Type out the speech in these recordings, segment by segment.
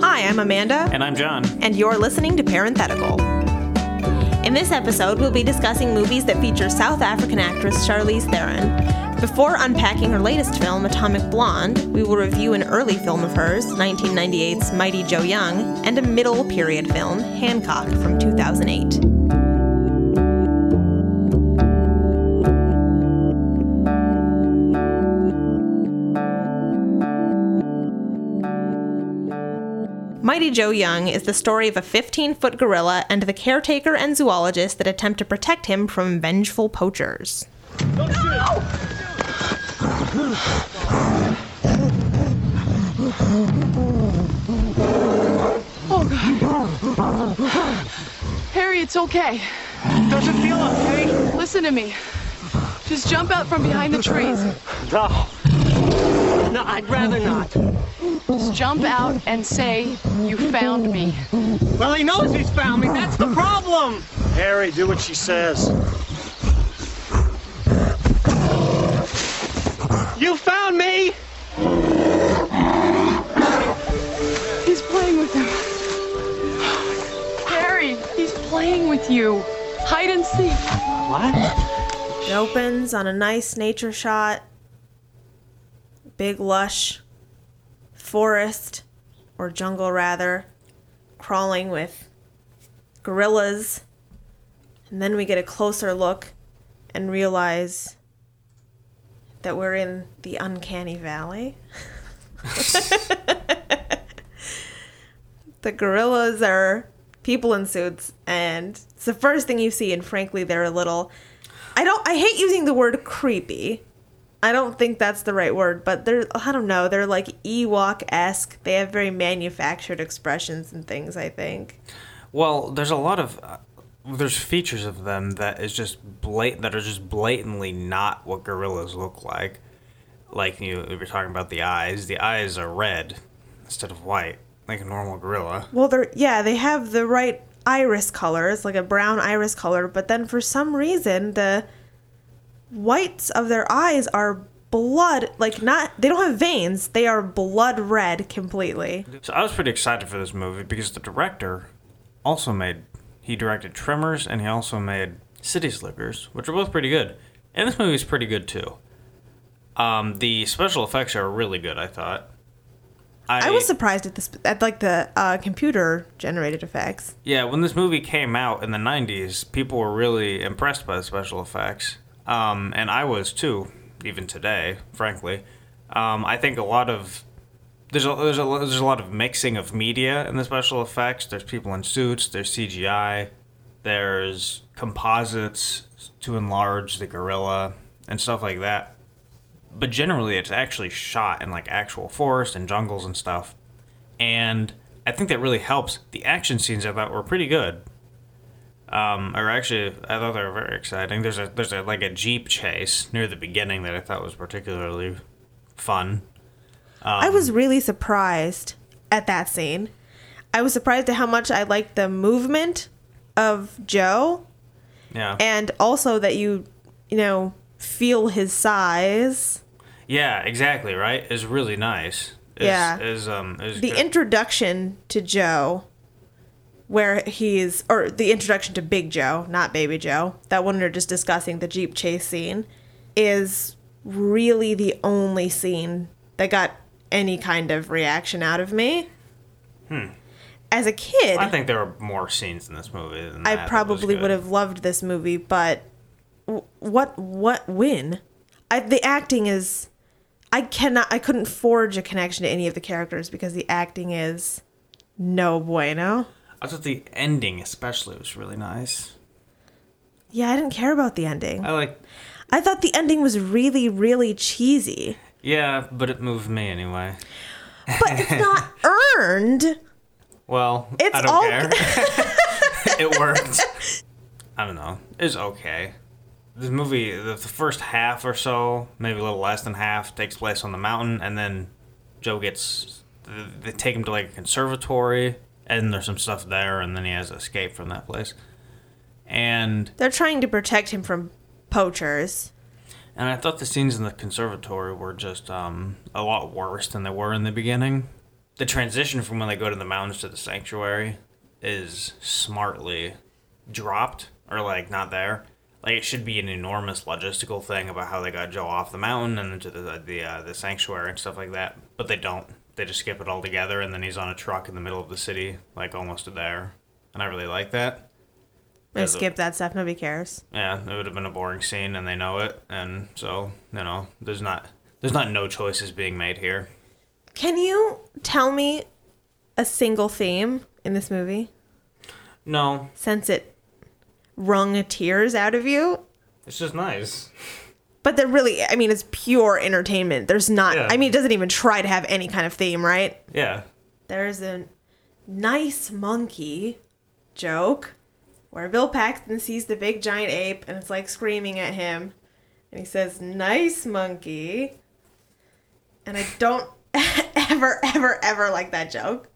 Hi, I'm Amanda, And I'm John. and you're listening to Parenthetical. In this episode, we'll be discussing movies that feature South African actress Charlize Theron. Before unpacking her latest film, Atomic Blonde, we will review an early film of hers, 1998's Mighty Joe Young, and a middle period film, Hancock, from 2008. Mighty Joe Young is the story of a 15 foot gorilla and the caretaker and zoologist that attempt to protect him from vengeful poachers. Harry, it's okay. Doesn't feel okay. Listen to me. Just jump out from behind the trees. No. No, I'd rather not. Just jump out and say you found me. Well, he knows he's found me. That's the problem. Harry, do what she says. You found me. He's playing with him. Harry, he's playing with you. Hide and seek. What? It opens on a nice nature shot, big lush forest, or jungle rather, crawling with gorillas. And then we get a closer look and realize that we're in the uncanny valley. the gorillas are people in suits and it's the first thing you see and frankly they're a little I don't I hate using the word creepy. I don't think that's the right word, but they're I don't know, they're like Ewok esque. They have very manufactured expressions and things, I think. Well, there's a lot of uh, there's features of them that is just blatant that are just blatantly not what gorillas look like. Like you we were talking about the eyes. The eyes are red instead of white, like a normal gorilla. Well, they're yeah, they have the right iris colors, like a brown iris color, but then for some reason the whites of their eyes are blood, like not they don't have veins, they are blood red completely. So I was pretty excited for this movie because the director also made he directed Tremors and he also made City Slickers, which are both pretty good. And this movie's pretty good too. Um, the special effects are really good, I thought. I was surprised at this at like the uh, computer generated effects. Yeah, when this movie came out in the 90s, people were really impressed by the special effects. Um, and I was too, even today, frankly. Um, I think a lot of there's a, there's a there's a lot of mixing of media in the special effects. There's people in suits, there's CGI, there's composites to enlarge the gorilla and stuff like that. But generally it's actually shot in like actual forest and jungles and stuff and I think that really helps. The action scenes I thought were pretty good. Um, or actually, I thought they were very exciting. There's a there's a like a jeep chase near the beginning that I thought was particularly fun. I was really surprised at that scene. I was surprised at how much I liked the movement of Joe Yeah, and also that you you know feel his size. yeah, exactly. Right, is really nice. Is, Yeah. is um is The good. introduction to Joe where he's or the introduction to Big Joe, not Baby Joe, that one we're just discussing the Jeep chase scene is really the only scene that got any kind of reaction out of me. Hmm. As a kid. I think there were more scenes in this movie than I probably would have loved this movie, but what what win? I, the acting is I cannot I couldn't forge a connection to any of the characters because the acting is no bueno. I thought the ending especially was really nice. Yeah, I didn't care about the ending. I like I thought the ending was really really cheesy. yeah, but it moved me anyway. But it's not earned. Well, It's I don't all- care. it worked. I don't know. It's okay. This movie, the, the first half or so, maybe a little less than half, takes place on the mountain, and then Joe gets. They take him to like a conservatory, and there's some stuff there, and then he has escaped from that place. And They're trying to protect him from poachers. And I thought the scenes in the conservatory were just um, a lot worse than they were in the beginning. The transition from when they go to the mountains to the sanctuary is smartly dropped or like not there. Like it should be an enormous logistical thing about how they got Joe off the mountain and into the the uh, the sanctuary and stuff like that. But they don't. They just skip it all together, and then he's on a truck in the middle of the city, like almost there. And I really like that. They As a- skip that stuff. Nobody cares. yeah, it would have been a boring scene, and they know it, and so you know, there's not there's not no choices being made here. Can you tell me a single theme in this movie No, since it wrung tears out of you? it's just nice. But they're really, I mean, it's pure entertainment. There's not, Yeah. I mean, it doesn't even try to have any kind of theme, right? Yeah, There's a nice monkey joke where Bill Paxton sees the big giant ape and it's like screaming at him. And he says, Nice monkey. And I don't ever, ever, ever like that joke.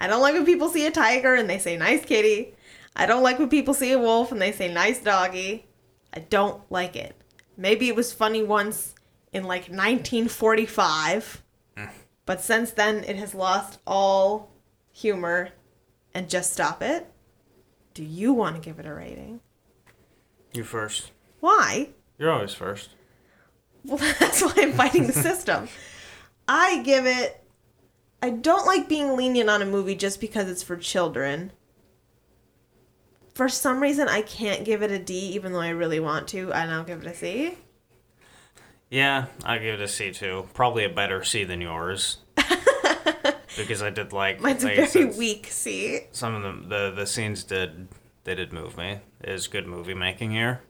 I don't like when people see a tiger and they say, Nice kitty. I don't like when people see a wolf and they say, Nice doggy. I don't like it. Maybe it was funny once in like 1945. But since then, it has lost all humor. And just stop it. Do you want to give it a rating? you first. Why? You're always first. Well, that's why I'm fighting the system. I give it. I don't like being lenient on a movie just because it's for children. For some reason, I can't give it a D, even though I really want to, and I'll give it a C. Yeah, I give it a C too. Probably a better C than yours. because I did like Mine's a like very weak C. Some of them, the the scenes did they did move me. It is good movie making here.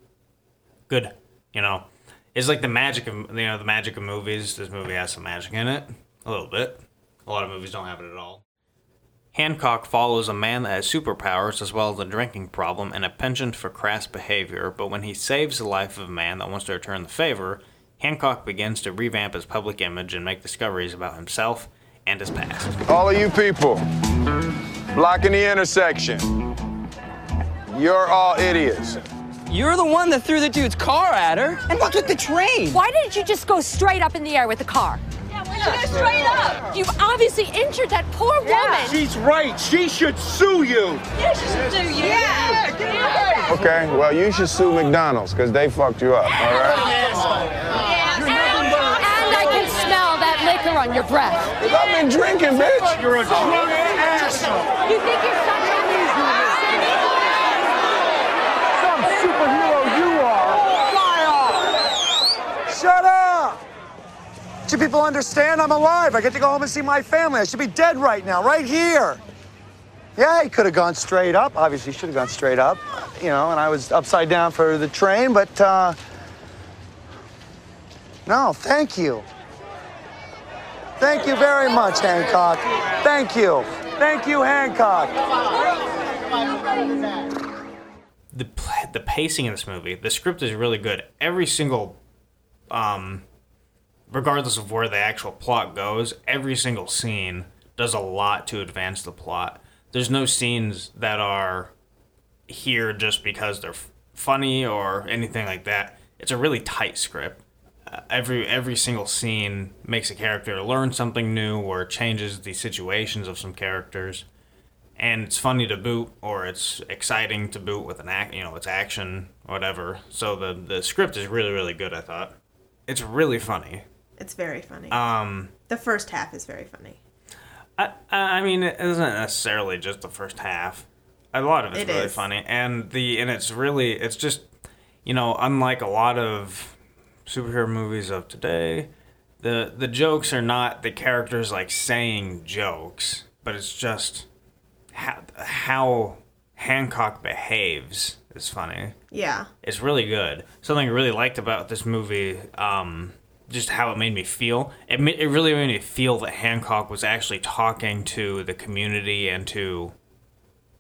Good, you know, it's like the magic of you know the magic of movies. This movie has some magic in it, a little bit. A lot of movies don't have it at all. Hancock follows a man that has superpowers as well as a drinking problem and a penchant for crass behavior, but when he saves the life of a man that wants to return the favor, Hancock begins to revamp his public image and make discoveries about himself and his past. All of you people blocking the intersection. You're all idiots. You're the one that threw the dude's car at her. And what's with the train? Why didn't you just go straight up in the air with the car? Yeah, you go straight up? You've obviously injured that poor woman. She's right. She should sue you. Yeah, she should sue you. Yeah. Okay, well, you should sue McDonald's because they fucked you up, all right? Oh, and, and I can smell that liquor on your breath. I've been drinking, bitch. You're a drunk asshole. You think you're such a Some superhero you are. Fly off. Shut up. People understand I'm alive? I get to go home and see my family. I should be dead right now, right here. Yeah, he could have gone straight up. Obviously, he should have gone straight up. You know, and I was upside down for the train, but uh, no, thank you. Thank you very much, Hancock. Thank you. Thank you, Hancock. the the pacing in this movie, the script is really good. Every single, um, regardless of where the actual plot goes, every single scene does a lot to advance the plot. There's no scenes that are here just because they're f- funny or anything like that. It's a really tight script. Uh, every every single scene makes a character learn something new or changes the situations of some characters and it's funny to boot or it's exciting to boot with an act you know it's action whatever so the the script is really really good i thought it's really funny It's very funny. um the first half is very funny. i i mean it isn't necessarily just the first half a lot of it's It really is. funny and the and it's really it's just you know unlike a lot of superhero movies of today the the jokes are not the characters like saying jokes but it's just how, how hancock behaves is funny Yeah. it's really good. Something I really liked about this movie, um, just how it made me feel. It, ma- it really made me feel that Hancock was actually talking to the community and to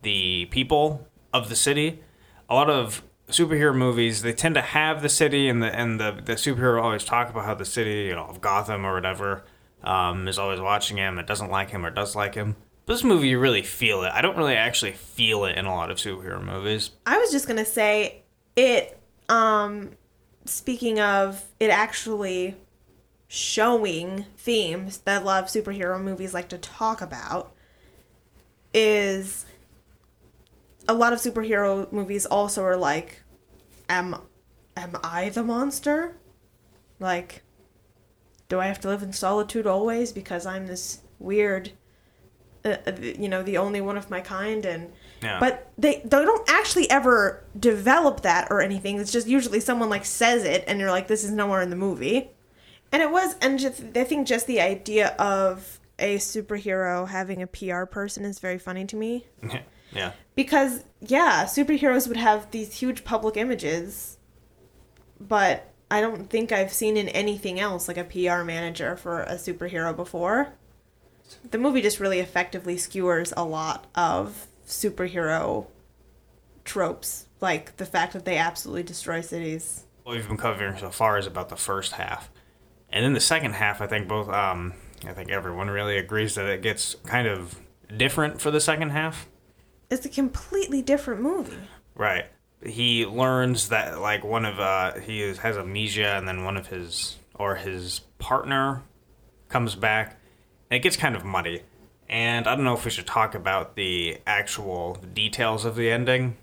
the people of the city. A lot of superhero movies they tend to have the city and the and the, the superhero always talk about how the city, you know, of Gotham or whatever, um, is always watching him, it doesn't like him or does like him. This movie, you really feel it. I don't really actually feel it in a lot of superhero movies. I was just gonna say it um speaking of it actually showing themes that a lot of superhero movies like to talk about is a lot of superhero movies also are like am am I the monster? Like do I have to live in solitude always because I'm this weird uh, you know the only one of my kind and Yeah. but they they don't actually ever develop that or anything it's just usually someone like says it and you're like this is nowhere in the movie and it was and just i think just the idea of a superhero having a pr person is very funny to me yeah. because yeah superheroes would have these huge public images but i don't think i've seen in anything else like a pr manager for a superhero before the movie just really effectively skewers a lot of superhero tropes like the fact that they absolutely destroy cities what we've been covering so far is about the first half. And then the second half, I think both, um, I think everyone really agrees that it gets kind of different for the second half. it's a completely different movie Right. He learns that like one of uh he is, has amnesia and then one of his or his partner comes back it gets kind of muddy. And I don't know if we should talk about the actual details of the ending,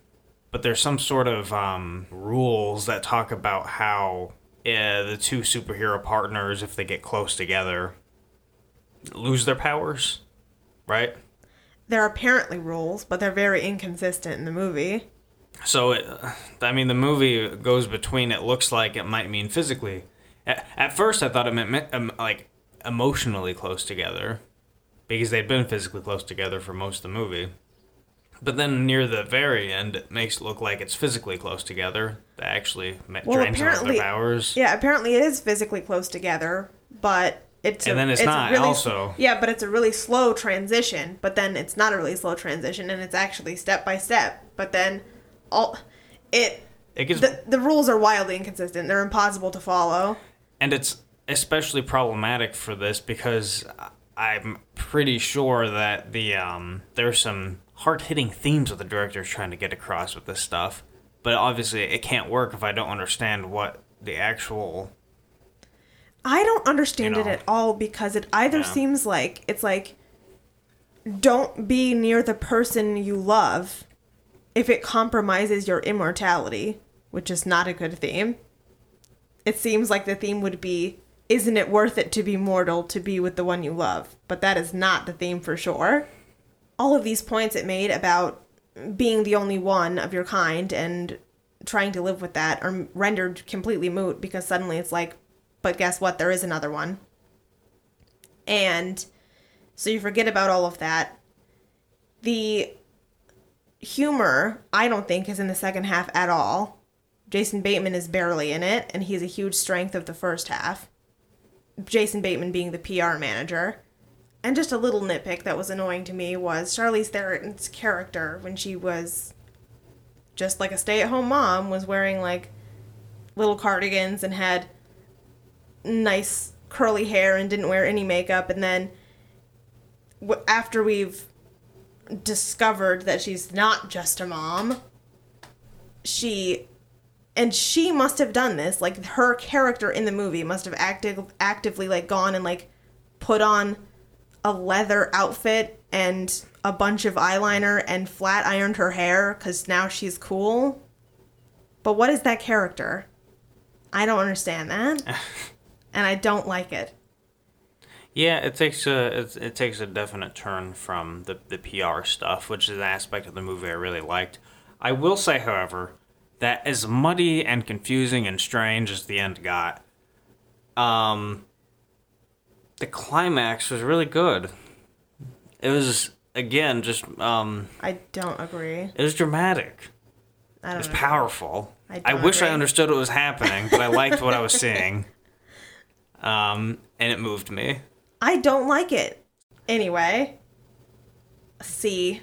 but there's some sort of um, rules that talk about how uh, the two superhero partners, if they get close together, lose their powers, right? there are apparently rules but they're very inconsistent in the movie So, it, I mean, the movie goes between. It looks like it might mean physically. At, at first, I thought it meant um, like emotionally close together, because they've been physically close together for most of the movie. But then near the very end, it makes it look like it's physically close together. That actually Well, drains apparently- their powers. Yeah, apparently it is physically close together, but it's And a, then it's a not, really, also. Yeah, but it's a really slow transition. But then it's not a really slow transition, and it's actually step by step. But then all it It gets the the rules are wildly inconsistent. They're impossible to follow. and it's especially problematic for this because I'm pretty sure that the um, there's some hard-hitting themes that the director's trying to get across with this stuff, but obviously it can't work if I don't understand what the actual I don't understand You it at all because it either Yeah. seems like it's like don't be near the person you love if it compromises your immortality, which is not a good theme. It seems like the theme would be isn't it worth it to be mortal to be with the one you love? But that is not the theme for sure. All of these points it made about being the only one of your kind and trying to live with that are rendered completely moot because suddenly it's like, but guess what? There is another one. And so you forget about all of that. The humor, I don't think, is in the second half at all. Jason Bateman is barely in it, and he's a huge strength of the first half. Jason Bateman being the PR manager. And just a little nitpick that was annoying to me was Charlize Theron's character when she was just like a stay-at-home mom was wearing like little cardigans and had nice curly hair and didn't wear any makeup and then after we've discovered that she's not just a mom she and she must have done this like her character in the movie must have active actively like gone and like put on a leather outfit and a bunch of eyeliner and flat ironed her hair cuz now she's cool. But what is that character? I don't understand that. And i don't like it. Yeah, it takes a it, it takes a definite turn from the the PR stuff, which is an aspect of the movie I really liked. I will say, however, that as muddy and confusing and strange as the end got, um, the climax was really good. It was again just um, i don't agree it was dramatic. i don't it was know powerful. I I, wish I understood what was happening, but I liked what I was seeing. Um, and it moved me. i don't like it anyway c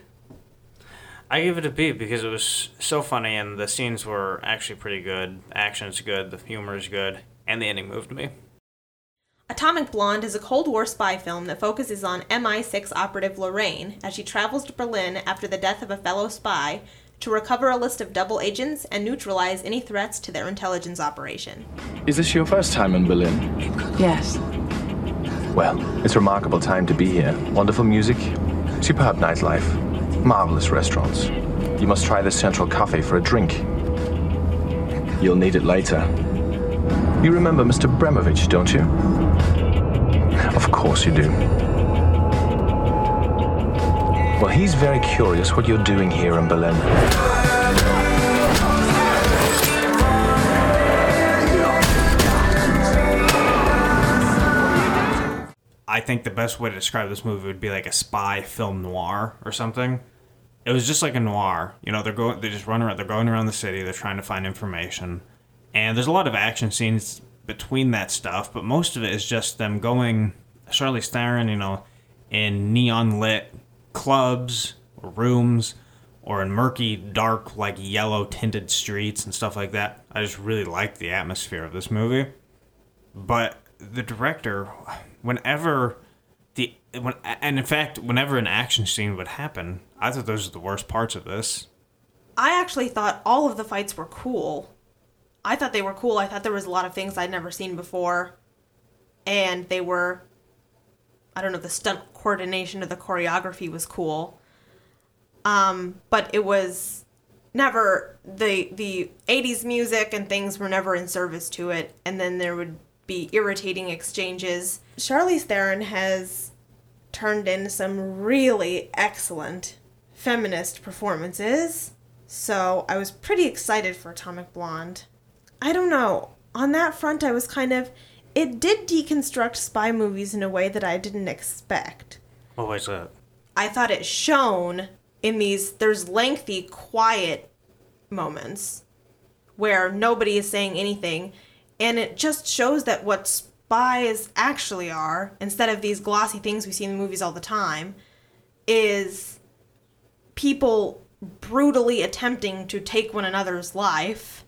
I give it a B because it was so funny and the scenes were actually pretty good. Action's good, the humor is good, and the ending moved me. Atomic Blonde is a Cold War spy film that focuses on MI6 operative Lorraine as she travels to Berlin after the death of a fellow spy to recover a list of double agents and neutralize any threats to their intelligence operation. Is this your first time in Berlin? Yes. Well, it's a remarkable time to be here. Wonderful music, superb nightlife, marvelous restaurants. You must try the Central Cafe for a drink. You'll need it later. You remember Mr. Bremovych, don't you? Of course you do. Well, he's very curious what you're doing here in Berlin. Think the best way to describe this movie would be like a spy film noir or something. It was just like a noir. You know, they're going, they just run around, they're going around the city, they're trying to find information, and there's a lot of action scenes between that stuff, but most of it is just them going, Charlize Theron, you know, in neon lit clubs or rooms, or in murky, dark, like yellow tinted streets and stuff like that. I just really like the atmosphere of this movie but the director whenever the when and in fact whenever an action scene would happen i thought those are the worst parts of this I actually thought all of the fights were cool. I thought they were cool. I thought there was a lot of things I'd never seen before. And they were I don't know, the stunt coordination of the choreography was cool. Um, but it was never the the 80s music and things were never in service to it and then there would be irritating exchanges. Charlize Theron has turned in some really excellent feminist performances. So I was pretty excited for Atomic Blonde. I don't know. On that front, I was kind of. It did deconstruct spy movies in a way that I didn't expect. what was that I thought it shone in these. There's lengthy, quiet moments where nobody is saying anything, and it just shows that what spies actually are, instead of these glossy things we see in the movies all the time, is people brutally attempting to take one another's life.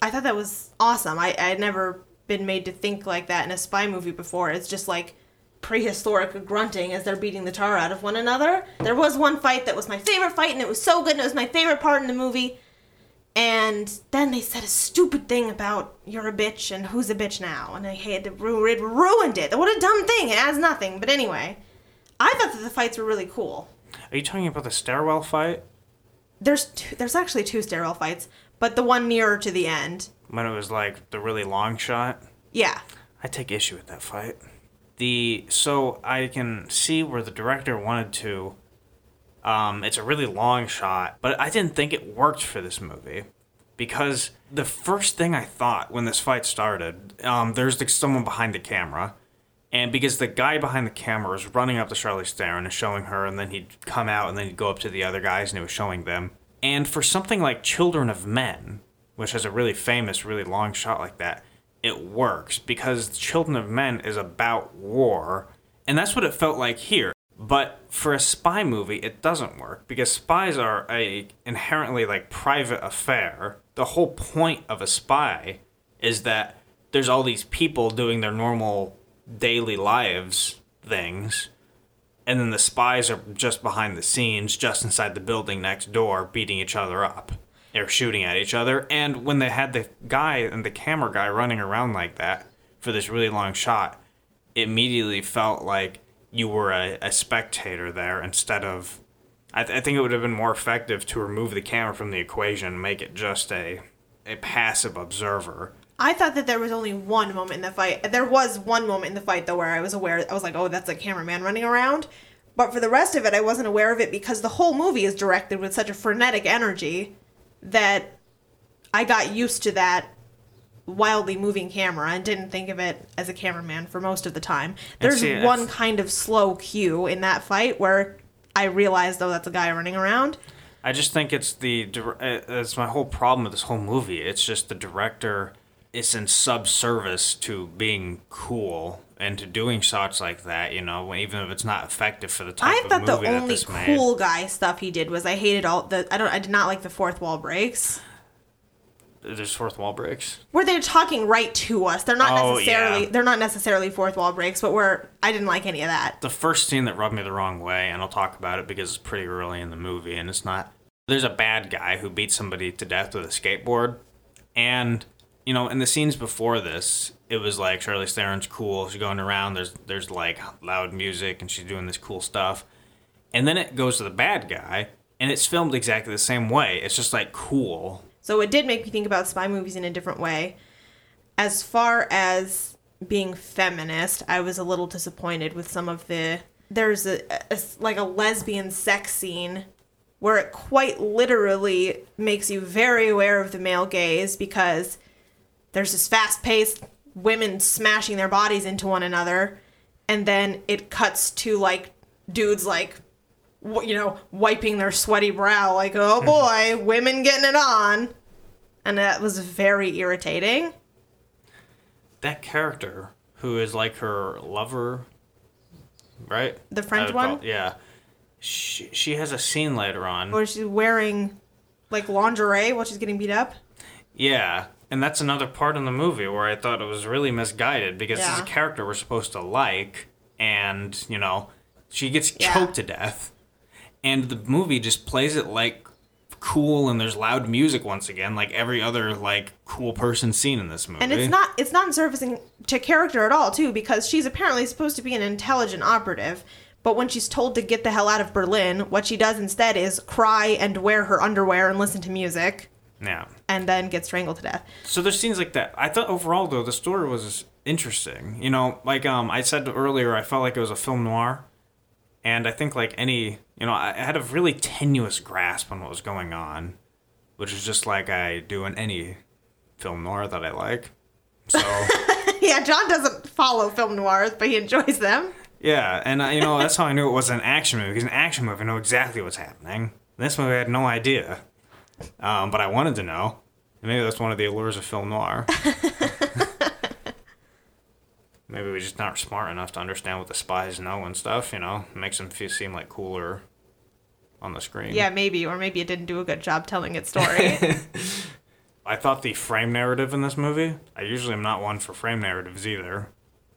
I thought that was awesome. I I had never been made to think like that in a spy movie before. It's just like prehistoric grunting as they're beating the tar out of one another. There was one fight that was my favorite fight, and it was so good, and it was my favorite part in the movie. And then they said a stupid thing about you're a bitch and who's a bitch now, and I had to ru- it ruined it. What a dumb thing! It adds nothing. But anyway, I thought that the fights were really cool. are you talking about the stairwell fight There's two, there's actually two stairwell fights, but the one nearer to the end, when it was like the really long shot yeah, I take issue with that fight. The so I can see where the director wanted to. Um, it's a really long shot, but I didn't think it worked for this movie because the first thing I thought when this fight started, um, there's like someone behind the camera, and because the guy behind the camera was running up to Charlize Theron and showing her, and then he'd come out and then he'd go up to the other guys and he was showing them. And for something like Children of Men, which has a really famous, really long shot like that, it works because Children of Men is about war, and that's what it felt like here. But for a spy movie, it doesn't work because spies are a inherently like private affair. The whole point of a spy is that there's all these people doing their normal daily lives things, and then the spies are just behind the scenes, just inside the building next door, beating each other up or shooting at each other. And when they had the guy and the camera guy running around like that for this really long shot, it immediately felt like you were a, a spectator there instead of. I, th- I think it would have been more effective to remove the camera from the equation, make it just a a passive observer. I thought that there was only one moment in the fight. There was one moment in the fight though where I was aware. I was like, "Oh, that's a cameraman running around." But for the rest of it, I wasn't aware of it because the whole movie is directed with such a frenetic energy that I got used to that wildly moving camera and didn't think of it as a cameraman for most of the time. There's see, one kind of slow cue in that fight where I realized, though, that's a guy running around. I just think it's the dir- uh, it's my whole problem with this whole movie. It's just the director is in subservice to being cool and to doing shots like that. You know, even if it's not effective for the type I of thought the only this made. cool guy stuff he did was I hated all the I don't I did not like the fourth wall breaks. There's fourth wall breaks. where they're talking right to us. They're not Oh, necessarily yeah. they're not necessarily fourth wall breaks, but where I didn't like any of that. The first scene that rubbed me the wrong way, and I'll talk about it because it's pretty early in the movie, and it's not there's a bad guy who beats somebody to death with a skateboard, and you know, in the scenes before this, it was like Charlize Theron's cool. She's going around. There's there's like loud music, and she's doing this cool stuff. And then it goes to the bad guy, and it's filmed exactly the same way. It's just like cool. So it did make me think about spy movies in a different way. As far as being feminist, I was a little disappointed with some of the. There's a, a like a lesbian sex scene where it quite literally makes you very aware of the male gaze because there's this fast paced women smashing their bodies into one another and then it cuts to like dudes like you know wiping their sweaty brow like oh mm-hmm. boy women getting it on and that was very irritating That character who is like her lover, right? The French would call- one? yeah. She she has a scene later on. where she's wearing like lingerie while she's getting beat up Yeah, and that's another part in the movie where I thought it was really misguided because this is a character we're supposed to like, and you know, she gets Yeah. choked to death, and the movie just plays it like cool and there's loud music once again, like every other like cool person seen in this movie. and it's not it's not servicing to character at all too because she's apparently supposed to be an intelligent operative but when she's told to get the hell out of berlin what she does instead is cry and wear her underwear and listen to music Yeah. and then get strangled to death So there's scenes like that. I thought overall though the story was interesting. You know, like um I said earlier, I felt like it was a film noir, and I think like any you know I had a really tenuous grasp on what was going on, which is just like I do in any film noir that I like. So yeah john doesn't follow film noirs but he enjoys them yeah, and uh, you know that's how I knew it was an action movie. Because an action movie, I know exactly what's happening. This movie, I had no idea, um, but I wanted to know. Maybe that's one of the allures of film noir. Maybe we're just not smart enough to understand what the spies know and stuff. You know, it makes them feel, seem like cooler on the screen. yeah maybe or maybe it didn't do a good job telling its story I thought the frame narrative in this movie. I usually am not one for frame narratives either,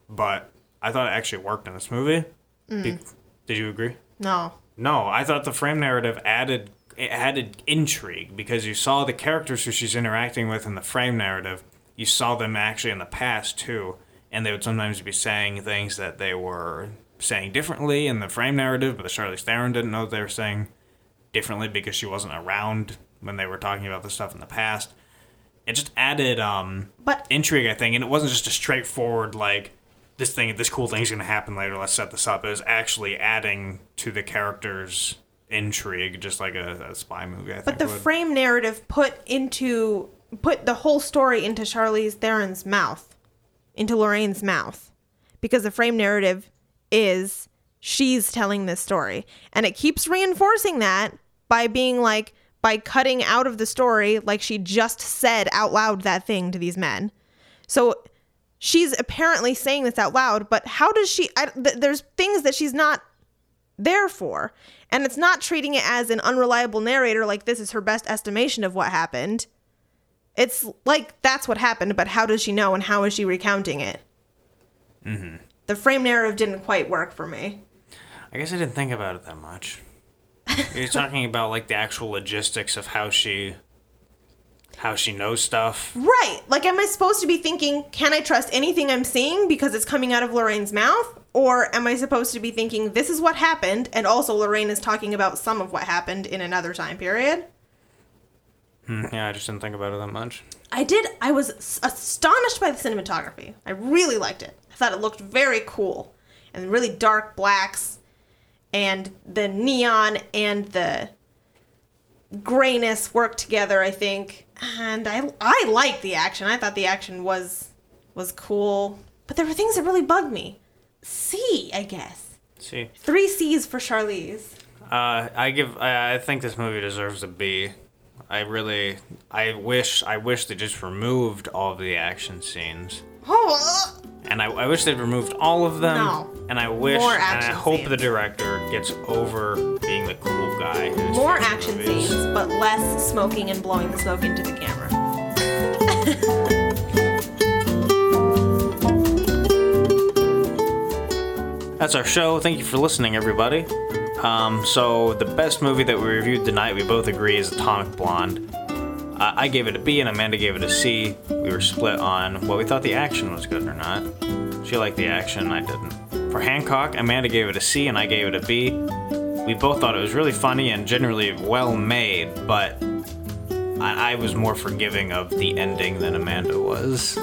but I thought it actually worked in this movie. Mm. Be- did you agree? no No, I thought the frame narrative added it added intrigue because you saw the characters who she's interacting with in the frame narrative. You saw them actually in the past too, and they would sometimes be saying things that they were saying differently in the frame narrative, but the Charlize Theron didn't know they were saying differently because she wasn't around when they were talking about this stuff in the past. It just added um But- intrigue, I think, and it wasn't just a straightforward like this thing, this cool thing's gonna happen later. Let's set this up. It was actually adding to the characters' intrigue, just like a, a spy movie. I think. But the would. frame narrative put into put the whole story into Charlize Theron's mouth, into Lorraine's mouth, because the frame narrative is she's telling this story, and it keeps reinforcing that by being like by cutting out of the story like she just said out loud that thing to these men. So she's apparently saying this out loud, but how does she? I, th- there's things that she's not there for. And it's not treating it as an unreliable narrator, like this is her best estimation of what happened. It's like that's what happened, but how does she know and how is she recounting it? Mm-hmm. The frame narrative didn't quite work for me. I guess I didn't think about it that much. You're talking about like the actual logistics of how she, how she knows stuff. Right. Like, am I supposed to be thinking, can I trust anything I'm seeing because it's coming out of Lorraine's mouth? Or am I supposed to be thinking, this is what happened, and also Lorraine is talking about some of what happened in another time period? Hmm, Yeah, I just didn't think about it that much. I did. I was astonished by the cinematography. I really liked it. I thought it looked very cool and really dark blacks and the neon and the grayness worked together, I think. And I I liked the action. I thought the action was was cool, but there were things that really bugged me. C, I guess. C. 3 C's for Charlize. uh, I give. I, I think this movie deserves a B. I really. I wish. I wish they just removed all of the action scenes. Oh, And I, I wish they'd removed all of them. No. And I wish, More and I action hope scenes. the director gets over being the cool guy. in his more action movies. scenes, but less smoking and blowing the smoke into the camera. That's our show. Thank you for listening, everybody. Um, so the best movie that we reviewed tonight, we both agree, is Atomic Blonde. I gave it a B and Amanda gave it a C. We were split on what we thought the action was good or not. She liked the action, I didn't. For Hancock, Amanda gave it a C and I gave it a B. We both thought it was really funny and generally well made, but I, I was more forgiving of the ending than Amanda was.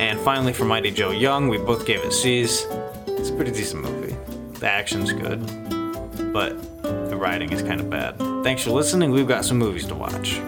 And finally, for Mighty Joe Young, we both gave it C's. It's a pretty decent movie. The action's good, but the writing is kind of bad. Thanks for listening. We've got some movies to watch.